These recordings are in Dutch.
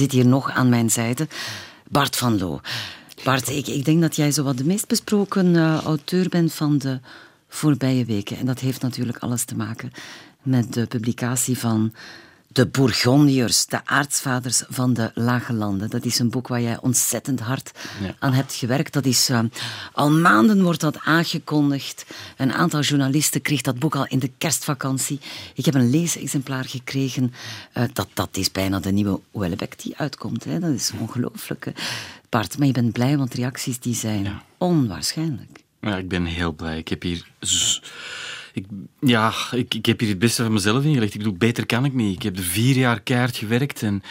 zit hier nog aan mijn zijde. Bart van Loo. Bart, ik, ik denk dat jij zo wat de meest besproken uh, auteur bent van de voorbije weken. En dat heeft natuurlijk alles te maken met de publicatie van de Bourgondiërs, de aartsvaders van de Lage Landen. Dat is een boek waar jij ontzettend hard aan hebt gewerkt. Dat is, uh, al maanden wordt dat aangekondigd. Een aantal journalisten kreeg dat boek al in de kerstvakantie. Ik heb een leesexemplaar gekregen. Uh, dat, dat is bijna de nieuwe Houellebecq die uitkomt. Hè. Dat is ongelooflijk. Bart, maar je bent blij, want reacties die zijn onwaarschijnlijk. Ja, ik ben heel blij. Ik heb hier... Ik, ja, ik, ik heb hier het beste van mezelf ingelegd. Ik bedoel, beter kan ik niet. Ik heb er vier jaar keihard gewerkt en...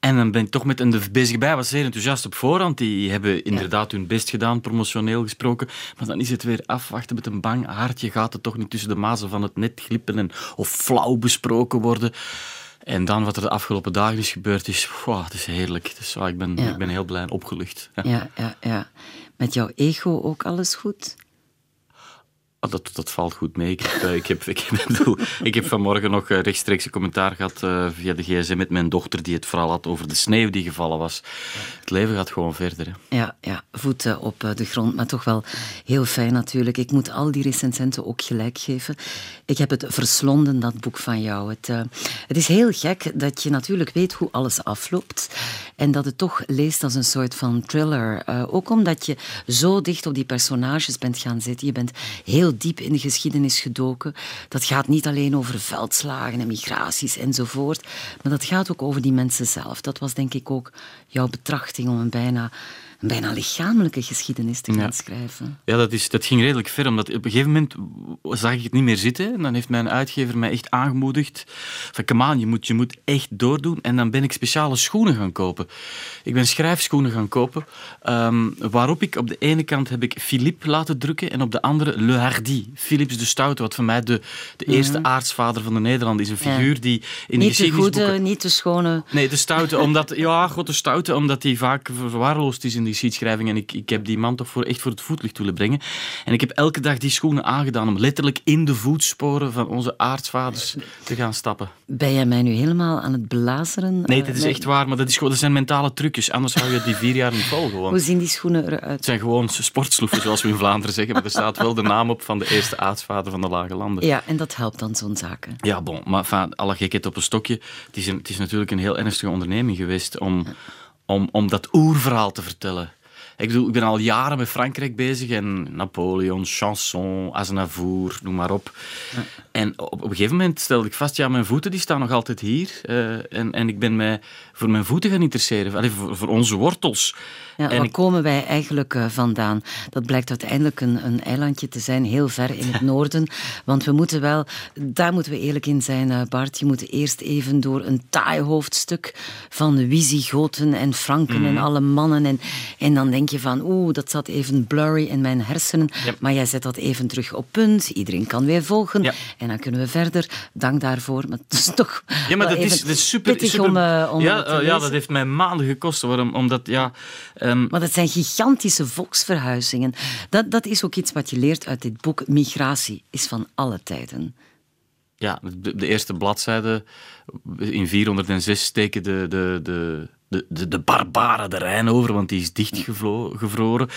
En dan ben ik toch met... En de bezige bij was zeer enthousiast op voorhand. Die hebben inderdaad hun best gedaan, promotioneel gesproken. Maar dan is het weer afwachten met een bang hartje. Gaat het toch niet tussen de mazen van het net glippen en, of flauw besproken worden? En dan wat er de afgelopen dagen is gebeurd, is, wow, het is heerlijk. Dus, ik, ben, ik ben heel blij en opgelucht. Ja. ja, ja, ja. Met jouw ego ook alles goed? Oh, dat, dat valt goed mee. Ik heb, eh, ik, heb, ik, heb vanmorgen nog eh, rechtstreeks een commentaar gehad uh, via de gsm met mijn dochter die het vooral had over de sneeuw die gevallen was. Het leven gaat gewoon verder. Hè. Ja, ja, voeten op de grond, maar toch wel heel fijn natuurlijk. Ik moet al die recensenten ook gelijk geven. Ik heb het verslonden, dat boek van jou. Het, het is heel gek dat je natuurlijk weet hoe alles afloopt en dat het toch leest als een soort van thriller. Ook omdat je zo dicht op die personages bent gaan zitten. Je bent heel diep in de geschiedenis gedoken. Dat gaat niet alleen over veldslagen en migraties enzovoort, maar dat gaat ook over die mensen zelf. Dat was denk ik ook jouw betrachting om een bijna een bijna lichamelijke geschiedenis te gaan schrijven. Ja, dat, is, dat ging redelijk ver, omdat op een gegeven moment zag ik het niet meer zitten. En dan heeft mijn uitgever mij echt aangemoedigd van, come on, je moet, je moet echt doordoen. En dan ben ik speciale schoenen gaan kopen. Ik ben schrijfschoenen gaan kopen, um, waarop ik op de ene kant heb ik Philippe laten drukken en op de andere Le Hardy, Philips de Stoute, wat voor mij de, de eerste aartsvader van de Nederlanden is. Een figuur die in niet de goede, niet de schone. Nee, de Stoute, omdat, ja, god, de Stoute, omdat hij vaak verwaarloosd is in die geschiedschrijving en ik, ik heb die man toch voor, echt voor het voetlicht willen brengen. En ik heb elke dag die schoenen aangedaan om letterlijk in de voetsporen van onze aartsvaders te gaan stappen. Ben jij mij nu helemaal aan het blazeren? Nee, dat is echt waar, maar dat, is gewoon, dat zijn mentale trucjes. Anders hou je die vier jaar niet vol gewoon. Hoe zien die schoenen eruit? Het zijn gewoon sportsloeven, zoals we in Vlaanderen zeggen. Maar er staat wel de naam op van de eerste aartsvader van de Lage Landen. Ja, en dat helpt dan zo'n zaken. Ja, bon. Maar enfin, alle gekheid op een stokje. Het is, een, het is natuurlijk een heel ernstige onderneming geweest om om, om dat oerverhaal te vertellen. Ik bedoel, ik ben al jaren met Frankrijk bezig en Napoleon, Chanson, Aznavour, noem maar op. En op, op, een gegeven moment stelde ik vast, ja, mijn voeten die staan nog altijd hier. Uh, en, en ik ben mij voor mijn voeten gaan interesseren, Allee, voor, voor onze wortels. Ja, waar komen wij eigenlijk uh, vandaan? Dat blijkt uiteindelijk een, een, eilandje te zijn, heel ver in het noorden. Want we moeten wel, daar moeten we eerlijk in zijn, uh, Bart. Je moet eerst even door een taai hoofdstuk van de Wisigoten en Franken en mhm. alle mannen. En, en dan denk je van, oeh, dat zat even blurry in mijn hersenen. Maar jij zet dat even terug op punt. Iedereen kan weer volgen. En dan kunnen we verder. Dank daarvoor. Maar het is toch ja, maar dat is, dat is super, super, om, uh, om ja, ja, dat heeft mij maanden gekost. Waarom? Omdat, ja... Um... Maar dat zijn gigantische volksverhuizingen. Dat, dat is ook iets wat je leert uit dit boek. Migratie is van alle tijden. Ja, de, eerste bladzijde in 406 steken de, de, de, de, de, de barbaren de Rijn over, want die is dichtgevroren.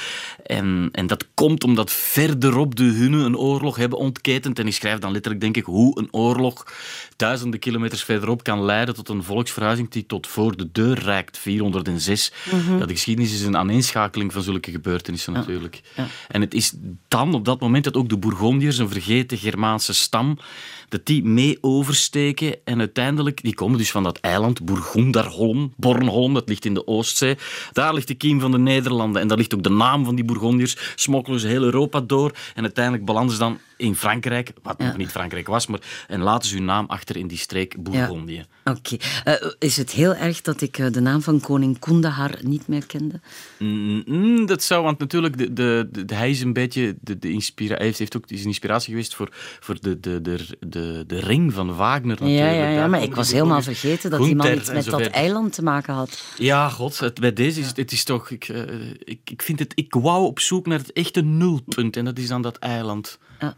En, en dat komt omdat verderop de hunnen een oorlog hebben ontketend. En die schrijft dan letterlijk, denk ik, hoe een oorlog duizenden kilometers verderop kan leiden tot een volksverhuizing die tot voor de deur reikt, 406. Mm De geschiedenis is een aaneenschakeling van zulke gebeurtenissen natuurlijk. Ja. En het is dan op dat moment dat ook de Bourgondiërs, een vergeten Germaanse stam, dat die mee oversteken en uiteindelijk, die komen dus van dat eiland Bourgonderholm, Bornholm, dat ligt in de Oostzee. Daar ligt de kiem van de Nederlanden en daar ligt ook de naam van die Bourgondiërs. Smokkelen ze heel Europa door en uiteindelijk belanden ze dan in Frankrijk, wat nog niet Frankrijk was, maar en laten ze hun naam achter in die streek Bourgondië. Oké. Eh, is het heel erg dat ik eh, de naam van koning Kundahar niet meer kende? Mm, dat zou, want natuurlijk, de, de, de, hij is een beetje, de, de inspira hij heeft, heeft ook is een inspiratie geweest voor, voor de, de, de, de, de ring van Wagner natuurlijk. Ja, ja, ja maar ik was helemaal vergeten dat die man iets met dat eiland te maken had. Ja, god, het, bij deze is het, het is toch, ik, uh, ik, ik vind het, ik wou op zoek naar het echte nulpunt en dat is dan dat eiland. Ja.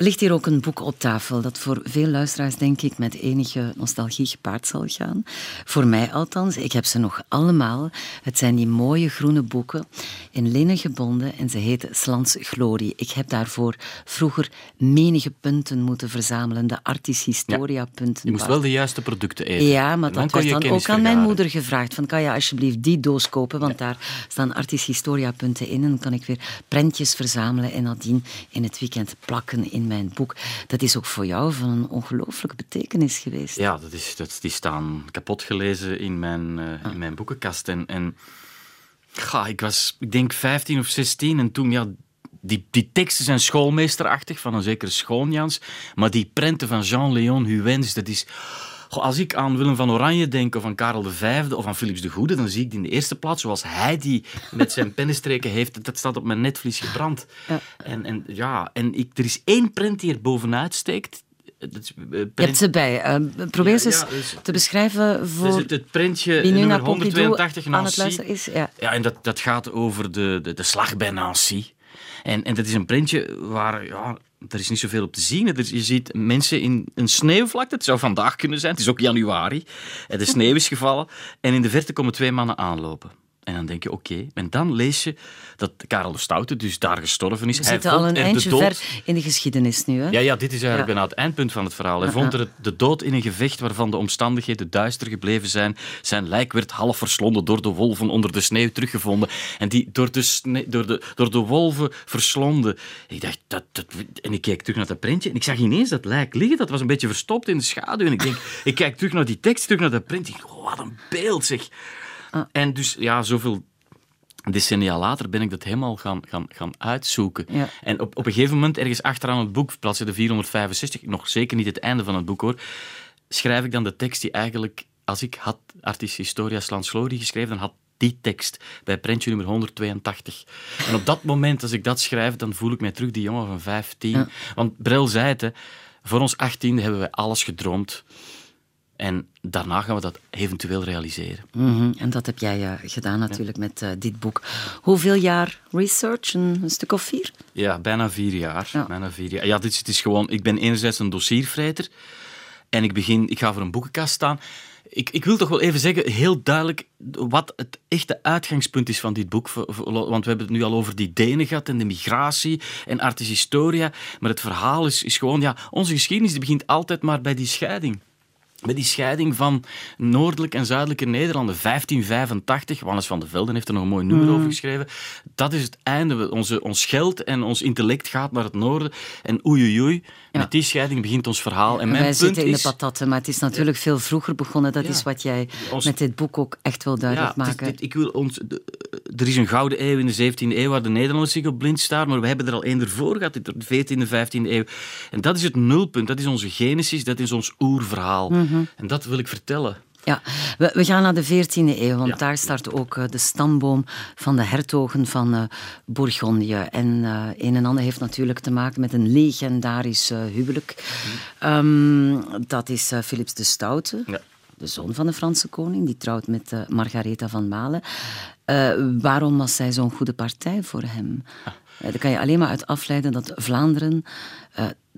ligt hier ook een boek op tafel dat voor veel luisteraars, denk ik, met enige nostalgie gepaard zal gaan. Voor mij althans. Ik heb ze nog allemaal. Het zijn die mooie groene boeken in linnen gebonden en ze heten Slans Glorie. Ik heb daarvoor vroeger menige punten moeten verzamelen, de Artis Historia punten. Je moest wel de juiste producten eten. Ja, maar dat werd dan ook aan mijn moeder gevraagd. Van, kan je alsjeblieft die doos kopen, want daar staan Artis Historia punten in en dan kan ik weer prentjes verzamelen en nadien in het weekend plakken in mijn boek. Dat is ook voor jou van een ongelooflijke betekenis geweest. Ja, dat is, dat, die staan kapot gelezen in mijn, uh, in mijn boekenkast. En, en ga, ik was, ik denk, 15 of 16 en toen, ja, die, die teksten zijn schoolmeesterachtig van een zekere Schoonjans, maar die prenten van Jean-Léon Huens, dat is als ik aan Willem van Oranje denk, of aan Karel V of aan Philips de Goede, dan zie ik die in de eerste plaats zoals hij die met zijn pennenstreken heeft. Dat staat op mijn netvlies gebrand. Ja. En, en, ja, en ik, er is één print die er bovenuit steekt. Dat uh, Je hebt ze bij. Uh, probeer eens ja, dus, te beschrijven voor dus het, printje nummer 182 aan het luisteren is. Ja, ja en dat, dat gaat over de, de, de slag bij Nancy. En, en dat is een printje waar ja, er is niet zoveel op te zien. je ziet mensen in een sneeuwvlakte. Het zou vandaag kunnen zijn. Het is ook januari. De sneeuw is gevallen. En in de verte komen twee mannen aanlopen. En dan denk je, oké. En dan lees je dat Karel de Stoute dus daar gestorven is. We zitten al een eindje ver in de geschiedenis nu. Hè? Ja, ja, dit is eigenlijk bijna het eindpunt van het verhaal. Hij vond er de dood in een gevecht waarvan de omstandigheden duister gebleven zijn. Zijn lijk werd half verslonden door de wolven onder de sneeuw teruggevonden. En die door de, door de, door de wolven verslonden. Ik dacht, dat, dat, en ik keek terug naar dat printje en ik zag ineens dat lijk liggen. Dat was een beetje verstopt in de schaduw. En ik denk, ik kijk terug naar die tekst, terug naar dat printje. Oh, wat een beeld, zeg. Ah. En dus, ja, zoveel decennia later ben ik dat helemaal gaan, gaan, gaan uitzoeken. En op, op een gegeven moment, ergens achteraan het boek, de 465, nog zeker niet het einde van het boek hoor, schrijf ik dan de tekst die eigenlijk, als ik had Artis Historia Slans Glory geschreven, dan had die tekst bij prentje nummer 182. En op dat moment, als ik dat schrijf, dan voel ik mij terug die jongen van 15. Want Brel zei het, hè, voor ons 18 hebben we alles gedroomd. En daarna gaan we dat eventueel realiseren. Mhm, en dat heb jij uh, gedaan natuurlijk met uh, dit boek. Hoeveel jaar research? Een, een, stuk of vier? Ja, bijna vier jaar. Ja, bijna vier jaar. ja dit, is, gewoon... Ik ben enerzijds een dossiervreter en ik, begin, ik ga voor een boekenkast staan. Ik, ik wil toch wel even zeggen, heel duidelijk, wat het echte uitgangspunt is van dit boek. Want we hebben het nu al over die Denen gehad en de migratie en artis historia. Maar het verhaal is, is gewoon, ja, onze geschiedenis die begint altijd maar bij die scheiding met die scheiding van noordelijk en zuidelijke Nederlanden. 1585, Wannes van de Velden heeft er nog een mooi nummer mm. over geschreven. Dat is het einde. Onze, ons geld en ons intellect gaat naar het noorden. En oei oei oei, met die scheiding begint ons verhaal. En mijn Wij zitten in de patatten, maar het is natuurlijk veel vroeger begonnen. Dat is wat jij met dit boek ook echt wil duidelijk maken. Dit, ik wil ons, er is een gouden eeuw in de 17e eeuw waar de Nederlanders zich op blind staan, maar we hebben er al één ervoor gehad, in de 14e, 15e eeuw. En dat is het nulpunt, dat is onze genesis, dat is ons oerverhaal. Mhm. En dat wil ik vertellen. Ja, we, we, gaan naar de 14e eeuw, want daar start ook uh, de stamboom van de hertogen van uh, Bourgondië. En uh, een en ander heeft natuurlijk te maken met een legendarisch huwelijk. Um, dat is Philips de Stoute. Ja. De zoon van de Franse koning, die trouwt met Margaretha van Malen. waarom was zij zo'n goede partij voor hem? Ah. daar kan je alleen maar uit afleiden dat Vlaanderen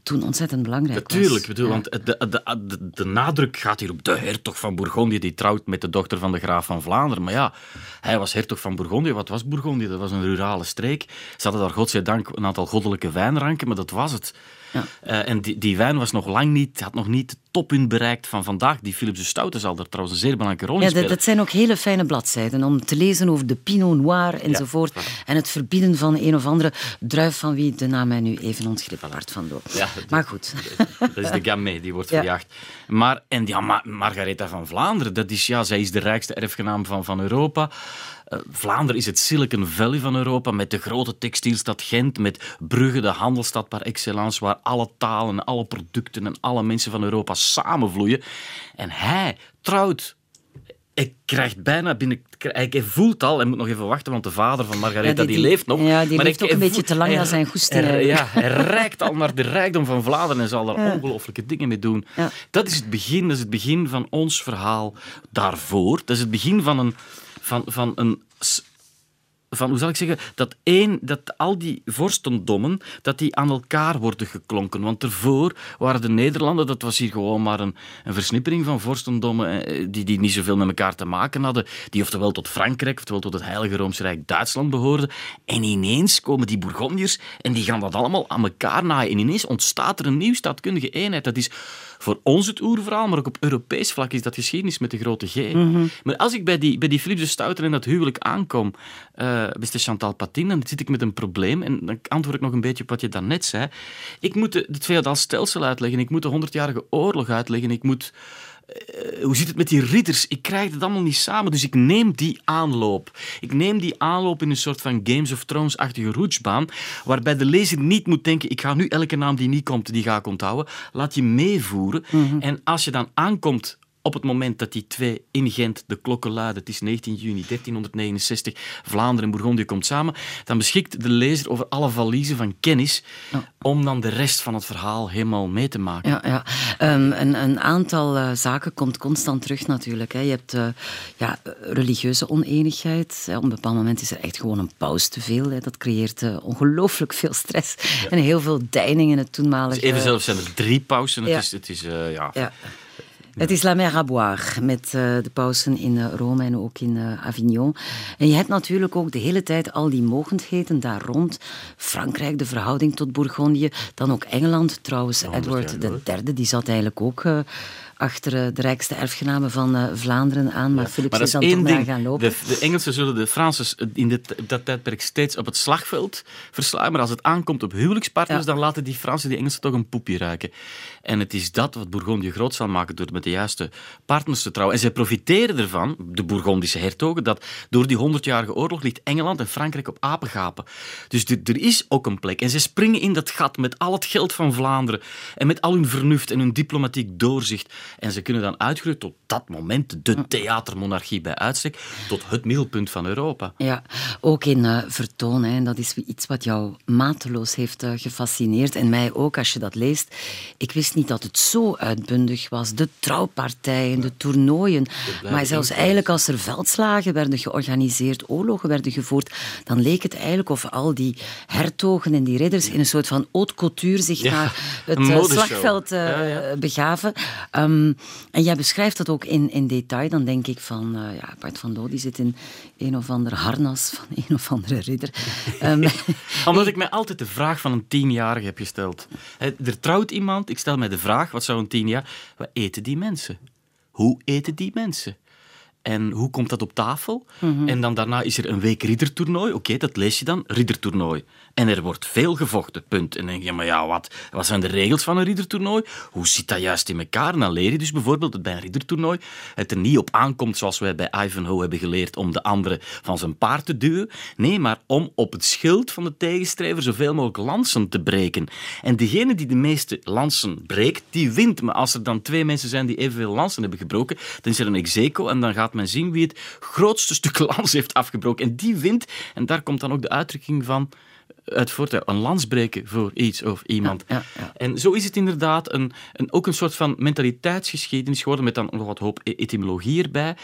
toen ontzettend belangrijk Natuurlijk, was. Bedoel, want de, de, de, de, nadruk gaat hier op de hertog van Bourgondië, die trouwt met de dochter van de graaf van Vlaanderen. Maar ja, hij was hertog van Bourgondië. Wat was Bourgondië? Dat was een rurale streek. Ze hadden daar godzijdank een aantal goddelijke wijnranken, maar dat was het. Ja. Uh, en die, die, wijn was nog lang niet, had nog niet het toppunt bereikt van vandaag. Die Philips de Stoute zal daar trouwens een zeer belangrijke rol in ja, spelen. Dat zijn ook hele fijne bladzijden om te lezen over de Pinot Noir enzovoort. En het verbieden van een of andere druif van wie de naam mij nu even ontglipt, Bart van Loo. Ja, maar goed. Dat is de Gamay, die wordt verjaagd. Maar, en ja, Mar Margaretha van Vlaanderen, dat is, ja, zij is de rijkste erfgenaam van, van Europa. Uh, Vlaanderen is het Silicon Valley van Europa, met de grote textielstad Gent, met Brugge, de handelstad par excellence, waar alle talen, alle producten en alle mensen van Europa samenvloeien. En hij trouwt ik krijg bijna binnen... Hij voelt al, hij moet nog even wachten, want de vader van Margaretha die, leeft nog. Ja, die maar leeft ook een beetje te lang naar zijn goesting. ja, hij reikt al naar de rijkdom van Vlaanderen en zal daar ongelooflijke dingen mee doen. Dat is het begin, dat is het begin van ons verhaal daarvoor. Dat is het begin van een... Van, van een hoe zal ik zeggen, dat, één, dat al die vorstendommen, dat die aan elkaar worden geklonken. Want ervoor waren de Nederlanden, dat was hier gewoon maar een, een versnippering van vorstendommen eh, die, die niet zoveel met elkaar te maken hadden, die oftewel tot Frankrijk, oftewel tot het Heilige Roomse Rijk Duitsland behoorden. En ineens komen die Bourgondiërs en die gaan dat allemaal aan elkaar naaien. En ineens ontstaat er een nieuw staatkundige eenheid. Dat is voor ons het oerverhaal, maar ook op Europees vlak is dat geschiedenis met de grote G. Mhm. Maar als ik bij die, bij die Philips de Stouter en dat huwelijk aankom, uh, beste Chantal Patin, dan zit ik met een probleem. En dan antwoord ik nog een beetje op wat je daarnet zei. Ik moet het feodal stelsel uitleggen, ik moet de honderdjarige oorlog uitleggen, ik moet uh, hoe zit het met die ridders? Ik krijg het allemaal niet samen, dus ik neem die aanloop. Ik neem die aanloop in een soort van Games of Thrones-achtige roetsbaan, waarbij de lezer niet moet denken, ik ga nu elke naam die niet komt, die ga ik onthouden. Laat je meevoeren. Mhm. En als je dan aankomt op het moment dat die twee in Gent de klokken luiden, het is 19 juni 1369, Vlaanderen en Bourgondië komt samen, dan beschikt de lezer over alle valiezen van kennis om dan de rest van het verhaal helemaal mee te maken. Ja, ja. Um, een, een, aantal uh, zaken komt constant terug natuurlijk. Hè. Je hebt uh, ja, religieuze oneenigheid. Op een bepaald moment is er echt gewoon een paus te veel. Hè. Dat creëert uh, ongelooflijk veel stress ja. en heel veel deining in het toenmalige... Dus even zelfs zijn er drie pausen. Het is... Het is ja. Het is La Mer à Boire met uh, de pausen in uh, Rome en ook in uh, Avignon. En je hebt natuurlijk ook de hele tijd al die mogendheden daar rond. Frankrijk, de verhouding tot Bourgondië. Dan ook Engeland, trouwens. Edward III, die zat eigenlijk ook achter de rijkste erfgenamen van uh, Vlaanderen aan, maar ja, Philips maar is dan toch ding, gaan lopen. De, de, Engelsen zullen de Fransen in dit, dat tijdperk steeds op het slagveld verslaan, maar als het aankomt op huwelijkspartners, ja. dan laten die Fransen die Engelsen toch een poepje ruiken. En het is dat wat Bourgondië groot zal maken door met de juiste partners te trouwen. En zij profiteren ervan, de Bourgondische hertogen, dat door die honderdjarige oorlog ligt Engeland en Frankrijk op apengapen. Dus er, er is ook een plek. En ze springen in dat gat met al het geld van Vlaanderen en met al hun vernuft en hun diplomatiek doorzicht. En ze kunnen dan uitgroeien tot dat moment de theatermonarchie bij uitstek, tot het middelpunt van Europa. Ja, ook in uh, vertoon. Hè. Dat is iets wat jou mateloos heeft uh, gefascineerd. En mij ook, als je dat leest. Ik wist niet dat het zo uitbundig was. De trouwpartijen, de toernooien. Maar zelfs eigenlijk als er veldslagen werden georganiseerd, oorlogen werden gevoerd, dan leek het eigenlijk of al die hertogen en die ridders in een soort van haute couture zich ja, naar het uh, slagveld ja, ja. begaven. Um, en jij beschrijft dat ook in, in detail. Dan denk ik van, uh, ja, Bart van Loo die zit in een of ander harnas van een of andere ridder. um, Omdat ik mij altijd de vraag van een tienjarige heb gesteld. Er trouwt iemand, ik stel mij de vraag, wat zou een tien jaar... Wat eten die mensen? Hoe eten die mensen? En hoe komt dat op tafel? Mhm. Mm -hmm. En dan daarna is er een week riddertoernooi. Oké, okay, dat lees je dan. Riddertoernooi. En er wordt veel gevochten, punt. En dan denk je, maar ja, wat, wat zijn de regels van een riddertoernooi? Hoe zit dat juist in elkaar? En dan leer je dus bijvoorbeeld dat bij een riddertoernooi het er niet op aankomt, zoals wij bij Ivanhoe hebben geleerd, om de andere van zijn paard te duwen. Nee, maar om op het schild van de tegenstrever zoveel mogelijk lansen te breken. En degene die de meeste lansen breekt, die wint. Maar als er dan twee mensen zijn die evenveel lansen hebben gebroken, dan is er een execo en dan gaat men zien wie het grootste stuk lans heeft afgebroken. En die wint. En daar komt dan ook de uitdrukking van uit voort, een lans breken voor iets of iemand. Ja, ja, ja. En zo is het inderdaad een, een, ook een soort van mentaliteitsgeschiedenis geworden, met dan nog wat hoop etymologie erbij.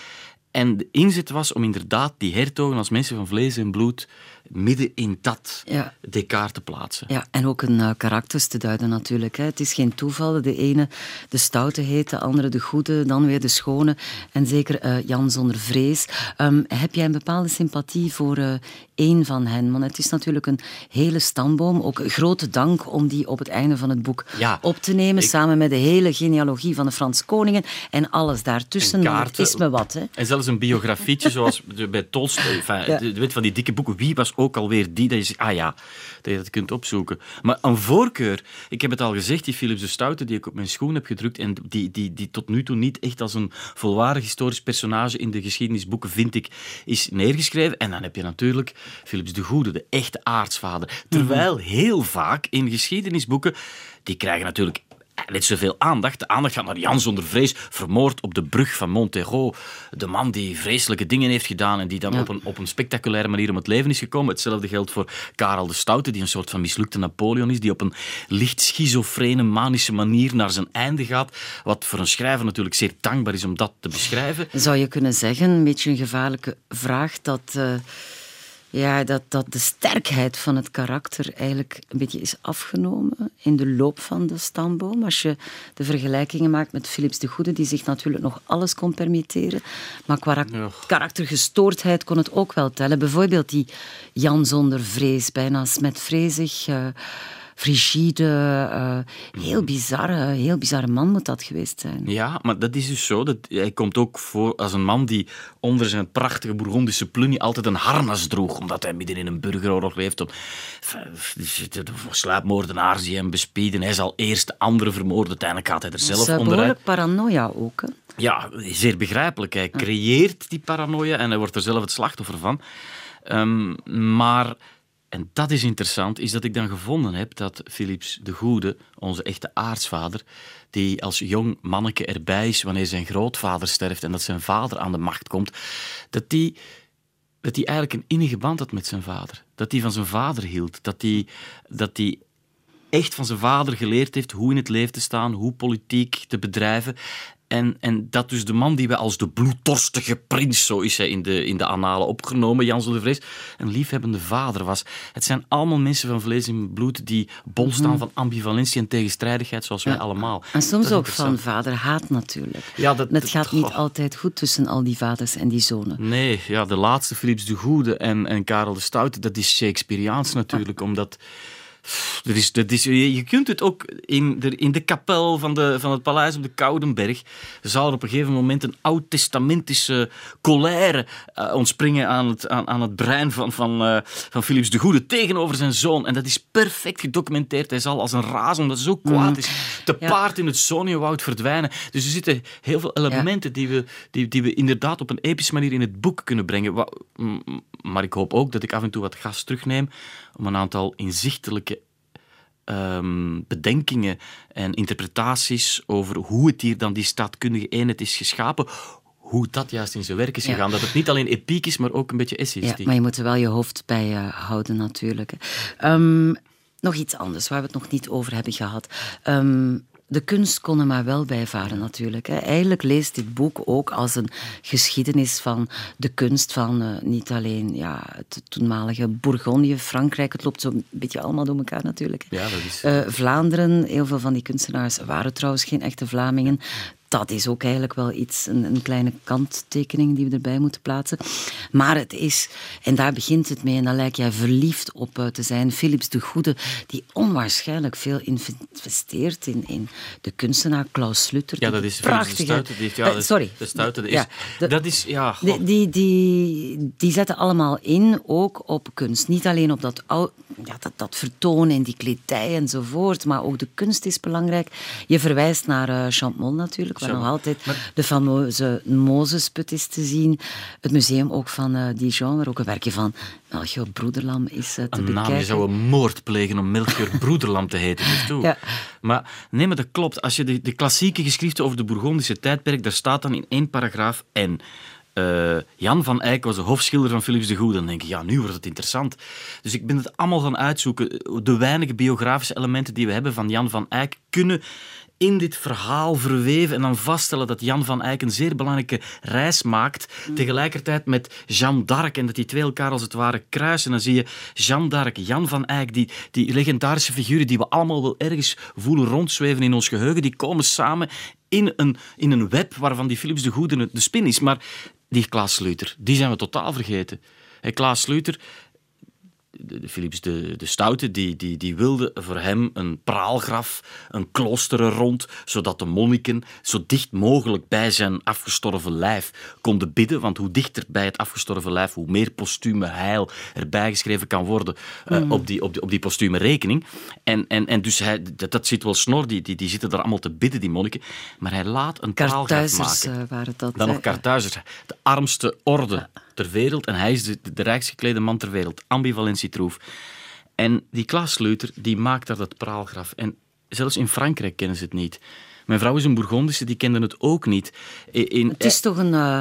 En de inzet was om inderdaad die hertogen als mensen van vlees en bloed midden in dat ja. decor te plaatsen. Ja, en ook een uh, karakters te duiden natuurlijk. Hè. Het is geen toeval. De ene de stoute heet, de andere de goede, dan weer de schone. En zeker uh, Jan zonder vrees. Um, heb jij een bepaalde sympathie voor uh, één van hen? Want het is natuurlijk een hele stamboom. Ook grote dank om die op het einde van het boek ja, op te nemen. ik... Samen met de hele genealogie van de Franse koningen. En alles daartussen. En kaarten, is me wat. Hè. En zelfs een biografietje zoals bij Tolstoy. Enfin, Ja. de, weet van die dikke boeken. Wie was ook alweer die? Dat je zegt, ah ja, dat je dat kunt opzoeken. Maar een voorkeur, ik heb het al gezegd, die Philips de Stoute die ik op mijn schoen heb gedrukt en die, die, die tot nu toe niet echt als een volwaardig historisch personage in de geschiedenisboeken, vind ik, is neergeschreven. En dan heb je natuurlijk Philips de Goede, de echte aartsvader. Terwijl heel vaak in geschiedenisboeken, die krijgen natuurlijk net zoveel aandacht. De aandacht gaat naar Jan zonder vrees, vermoord op de brug van Montero. De man die vreselijke dingen heeft gedaan en die dan Ja. op, een, op een spectaculaire manier om het leven is gekomen. Hetzelfde geldt voor Karel de Stoute, die een soort van mislukte Napoleon is, die op een licht schizofrene, manische manier naar zijn einde gaat. Wat voor een schrijver natuurlijk zeer dankbaar is om dat te beschrijven. Zou je kunnen zeggen, een beetje een gevaarlijke vraag, dat eh, ja, dat, dat de sterkheid van het karakter eigenlijk een beetje is afgenomen in de loop van de stamboom. Als je de vergelijkingen maakt met Philips de Goede, die zich natuurlijk nog alles kon permitteren, maar qua karaktergestoordheid kon het ook wel tellen. Bijvoorbeeld die Jan zonder vrees, bijna smetvrezig... Uh, frigide, uh, heel, bizarre, heel bizarre man moet dat geweest zijn. Ja, maar dat is dus zo. Dat, hij komt ook voor als een man die onder zijn prachtige Bourgondische plunie altijd een harnas droeg, omdat hij midden in een burgeroorlog leeft. Om, de sluipmoordenaars die hem bespieden. Hij zal eerst de anderen vermoorden, uiteindelijk gaat hij er zelf onderuit. behoorlijk paranoia ook. Hè? Ja, zeer begrijpelijk. Hij creëert die paranoia en hij wordt er zelf het slachtoffer van. Um, maar en dat is interessant, is dat ik dan gevonden heb dat Philips de Goede, onze echte aartsvader, die als jong manneke erbij is wanneer zijn grootvader sterft en dat zijn vader aan de macht komt, dat die, dat die eigenlijk een innige band had met zijn vader. Dat hij van zijn vader hield. Dat hij dat die echt van zijn vader geleerd heeft hoe in het leven te staan, hoe politiek te bedrijven. En, en dat dus de man die we als de bloeddorstige prins, zo is hij in de, in de annalen opgenomen, Jans de Vrees, een liefhebbende vader was. Het zijn allemaal mensen van vlees en bloed die bol staan mhm. van ambivalentie en tegenstrijdigheid, zoals wij allemaal. En soms ook van vaderhaat natuurlijk. Ja, dat, het gaat niet altijd goed tussen al die vaders en die zonen. Nee, ja, de laatste, Philips de Goede en, en Karel de Stoute, dat is Shakespeareaans natuurlijk, omdat er is, dat is, je kunt het ook in de, in de kapel van, de, van het paleis op de Koudenberg. zal er op een gegeven moment een oud-testamentische colère uh, ontspringen aan het, aan, aan het brein van, van, uh, van Philips de Goede tegenover zijn zoon. En dat is perfect gedocumenteerd. Hij zal als een raas, omdat hij zo kwaad is, te paard in het Soniewoud verdwijnen. Dus er zitten heel veel elementen die, we, die, die we inderdaad op een epische manier in het boek kunnen brengen. Maar ik hoop ook dat ik af en toe wat gas terugneem om een aantal inzichtelijke um, bedenkingen en interpretaties over hoe het hier dan die staatkundige eenheid is geschapen, hoe dat juist in zijn werk is gegaan. Dat het niet alleen epiek is, maar ook een beetje essayistiek. Ja, maar je moet er wel je hoofd bij uh, houden natuurlijk. Um, nog iets anders waar we het nog niet over hebben gehad. Um, de kunst kon er maar wel bijvaren natuurlijk. Hè. Eigenlijk leest dit boek ook als een geschiedenis van de kunst van uh, niet alleen ja, het toenmalige Bourgondië, Frankrijk. Het loopt zo'n beetje allemaal door elkaar natuurlijk. Ja, dat is... Uh, Vlaanderen, heel veel van die kunstenaars waren trouwens geen echte Vlamingen dat is ook eigenlijk wel iets, een, een, kleine kanttekening die we erbij moeten plaatsen. Maar het is, en daar begint het mee, en daar lijkt jij verliefd op te zijn, Philips de Goede, die onwaarschijnlijk veel investeert in, in de kunstenaar Klaus Slutter. Ja, dat is de ja, uh, sorry. De is... Ja, dat is, ja... Die, die, die, die, zetten allemaal in, ook op kunst. Niet alleen op dat, ja, dat, dat vertonen en die kledij enzovoort, maar ook de kunst is belangrijk. Je verwijst naar uh, Champmol natuurlijk, waar nog altijd de fameuze Mozesput is te zien. Het museum ook van uh, Dijon, waar ook een werkje van Melchior Broederlam is uh, te een bekijken. Naam, je zou een moord plegen om Melchior Broederlam te heten. Toe. Ja. Maar nee, maar dat klopt. Als je de, de klassieke geschriften over de Bourgondische tijdperk, daar staat dan in één paragraaf en... Uh, Jan van Eyck was de hofschilder van Philips de Goede. Dan denk ik, ja, nu wordt het interessant. Dus ik ben het allemaal gaan uitzoeken. De weinige biografische elementen die we hebben van Jan van Eyck kunnen in dit verhaal verweven en dan vaststellen dat Jan van Eyck een zeer belangrijke reis maakt, mm. tegelijkertijd met Jeanne d'Arc en dat die twee elkaar als het ware kruisen. Dan zie je Jeanne d'Arc, Jan van Eyck, die, die legendarische figuren die we allemaal wel ergens voelen rondzweven in ons geheugen, die komen samen in een, in een web waarvan die Philips de Goede de spin is. Maar die Klaas Sluiter, die zijn we totaal vergeten. Hey, Klaas Sluiter de, Philips de, de Stoute, die, die, die wilde voor hem een praalgraf, een klooster rond, zodat de monniken zo dicht mogelijk bij zijn afgestorven lijf konden bidden. Want hoe dichter bij het afgestorven lijf, hoe meer postume heil erbij geschreven kan worden uh, op, die, op, die, op die postume rekening. En, en, en dus hij, dat, dat zit wel snor, die, die, die zitten daar allemaal te bidden, die monniken. Maar hij laat een praalgraf maken. Waren dat. Dan nog Kartuizers, de armste orde ter wereld en hij is de, de rijkst geklede man ter wereld. Ambivalentietroef. En die Klaas Sleuter, die maakt daar dat praalgraf. En zelfs in Frankrijk kennen ze het niet. Mijn vrouw is een Bourgondische, die kende het ook niet. In, het is toch een, uh,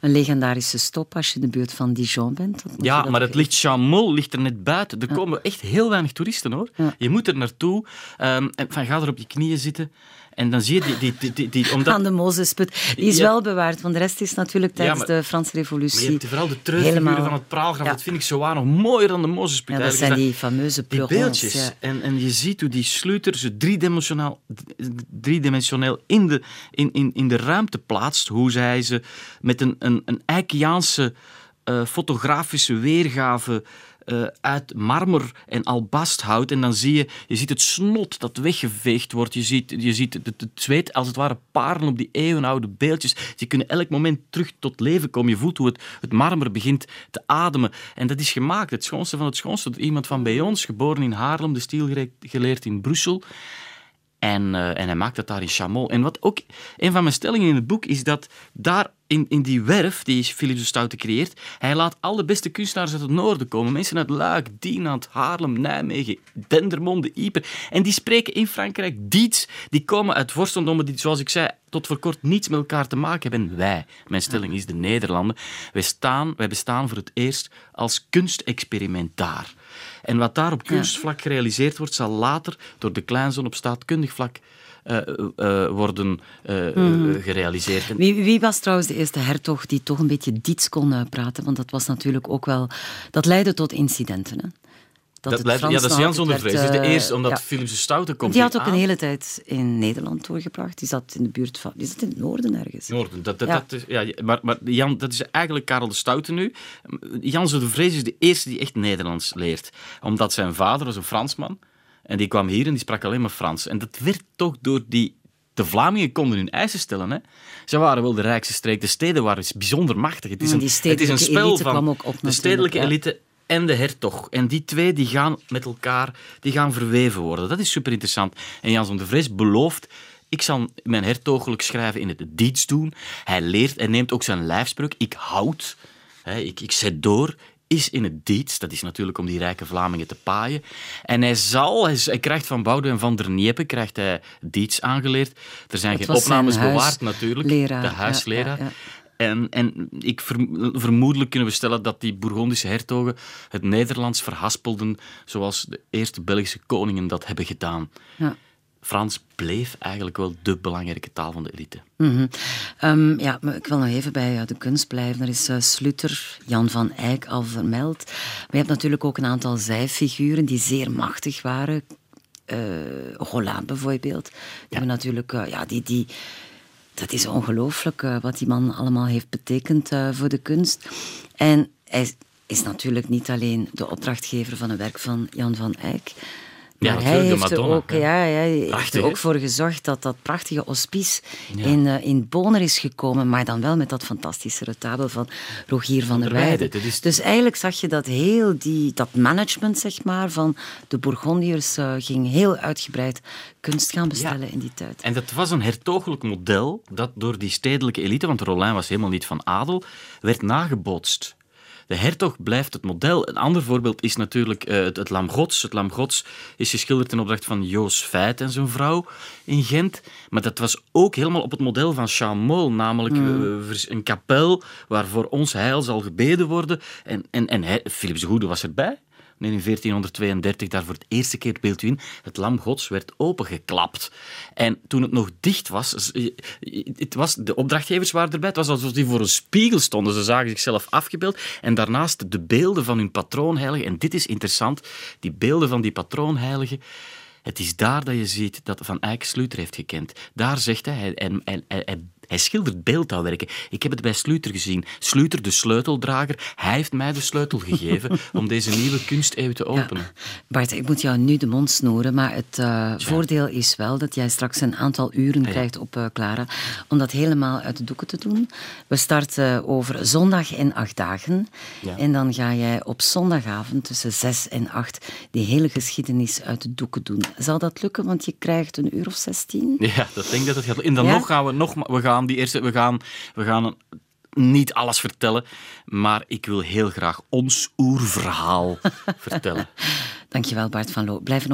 een legendarische stop als je in de buurt van Dijon bent. Ja, maar het ligt Chamol ligt er net buiten. Er komen echt heel weinig toeristen hoor. Je moet er naartoe um, en van, ga er op je knieën zitten. En dan zie je die... die, die, die, omdat... Aan de Mozesput. Die is wel bewaard, want de rest is natuurlijk tijdens de Franse revolutie... Maar je hebt vooral de treurfiguren van het praalgraf. Dat vind ik zo waar nog mooier dan de Mozesput. Ja, dat zijn die fameuze pleurons. Die beeldjes. En, en je ziet hoe die sluiter ze driedimensionaal, driedimensioneel in de, in, in, in de ruimte plaatst. Hoe zij ze met een, een, een Eikiaanse uh, fotografische weergave uh, uit marmer en albasthout. En dan zie je, je ziet het snot dat weggeveegd wordt. Je ziet, je ziet het, het zweet als het ware parelen op die eeuwenoude beeldjes. Die kunnen elk moment terug tot leven komen. Je voelt hoe het, het marmer begint te ademen. En dat is gemaakt, het schoonste van het schoonste. Iemand van bij ons, geboren in Haarlem, de stiel geleerd in Brussel. En, uh, en hij maakt dat daar in Chamol. En wat ook een van mijn stellingen in het boek is dat daar in, in die werf die Philippe de Stoute creëert, hij laat alle beste kunstenaars uit het noorden komen. Mensen uit Luik, Dienand, Haarlem, Nijmegen, Dendermonde, Ieper. En die spreken in Frankrijk Diets. Die komen uit vorstendommen die, zoals ik zei, tot voor kort niets met elkaar te maken hebben. Wij, mijn stelling is de Nederlanden, wij, staan, wij bestaan voor het eerst als kunstexperimentaar. En wat daar op kunstvlak gerealiseerd wordt, zal later door de kleinzoon op staatkundig vlak worden uh, gerealiseerd. Wie, wie, was trouwens de eerste hertog die toch een beetje diets kon praten? Want dat was natuurlijk ook wel... Dat leidde tot incidenten, hè? Dat, dat ja, dat is Jan zonder vrees. is de eerste, omdat ja. Philips de Stoute komt Die had ook een hele tijd in Nederland doorgebracht. Die zat in de buurt van... Die zat in het noorden ergens. Noorden, dat, dat, ja. dat is, ja, maar, maar Jan, dat is eigenlijk Karel de Stoute nu. Jan zonder vrees is de eerste die echt Nederlands leert. Omdat zijn vader was een Fransman. En die kwam hier en die sprak alleen maar Frans. En dat werd toch door die de Vlamingen konden hun eisen stellen. Hè. Ze waren wel de rijkste streek. De steden waren bijzonder machtig. Het is een, het is een spel van de stedelijke elite en de hertog. En die twee die gaan met elkaar die gaan verweven worden. Dat is super interessant. En Jan van de Vries belooft ik zal mijn hertogelijk schrijven in het diets doen. Hij leert en neemt ook zijn lijfspreuk. Ik houd, ik, ik zet door, is in het Diets. Dat is natuurlijk om die rijke Vlamingen te paaien. En hij zal, hij, krijgt van Boudewijn van der Niepen, krijgt hij Diets aangeleerd. Er zijn geen opnames bewaard natuurlijk. Leraar, de huisleraar. En, en ik vermoedelijk kunnen we stellen dat die Bourgondische hertogen het Nederlands verhaspelden zoals de eerste Belgische koningen dat hebben gedaan. Ja. Frans bleef eigenlijk wel de belangrijke taal van de elite. Mm ja, maar ik wil nog even bij de kunst blijven. Er is uh, Sluter, Jan van Eyck al vermeld. Maar je hebt natuurlijk ook een aantal zijfiguren die zeer machtig waren. Uh, Roland bijvoorbeeld. Die ja. hebben natuurlijk... Uh, ja, die, die, dat is ongelooflijk wat die man allemaal heeft betekend voor de kunst. En hij is natuurlijk niet alleen de opdrachtgever van een werk van Jan van Eyck... Maar hij heeft er ook, ja, ja, heeft er ook voor gezorgd dat dat prachtige hospice in, uh, in Boner is gekomen, maar dan wel met dat fantastische retabel van Rogier van, der Weijden. Dus eigenlijk zag je dat heel die, dat management zeg maar, van de Bourgondiërs uh, ging heel uitgebreid kunst gaan bestellen in die tijd. En dat was een hertogelijk model dat door die stedelijke elite, want Rolijn was helemaal niet van adel, werd nagebootst. De hertog blijft het model. Een ander voorbeeld is natuurlijk uh, het, het Lam Gods. Het Lam Gods is geschilderd in opdracht van Joos Veit en zijn vrouw in Gent. Maar dat was ook helemaal op het model van Chamol, namelijk mm. uh, een kapel waar voor ons heil zal gebeden worden. En, en, en Philips de Goede was erbij in 1432 daar voor het eerste keer beeld in. Het lam gods werd opengeklapt. En toen het nog dicht was, het was de opdrachtgevers waren erbij, het was alsof die voor een spiegel stonden. Ze zagen zichzelf afgebeeld en daarnaast de beelden van hun patroonheilige. En dit is interessant, die beelden van die patroonheilige. Het is daar dat je ziet dat Van Eyck Sluter heeft gekend. Daar zegt hij, hij, hij, hij hij schildert beeldhouwwerken. Ik heb het bij Sluter gezien. Sluter, de sleuteldrager, hij heeft mij de sleutel gegeven om deze nieuwe kunsteeuw te openen. Ja. Bart, ik moet jou nu de mond snoeren, maar het uh, voordeel is wel dat jij straks een aantal uren krijgt op uh, Clara om dat helemaal uit de doeken te doen. We starten over zondag en acht dagen. En dan ga jij op zondagavond tussen zes en acht die hele geschiedenis uit de doeken doen. Zal dat lukken? Want je krijgt een uur of zestien. Ja, dat denk ik dat het gaat En dan nog gaan we nog... We gaan die eerste, we gaan, we gaan niet alles vertellen, maar ik wil heel graag ons oerverhaal vertellen. Dankjewel Bart van Loo. Blijven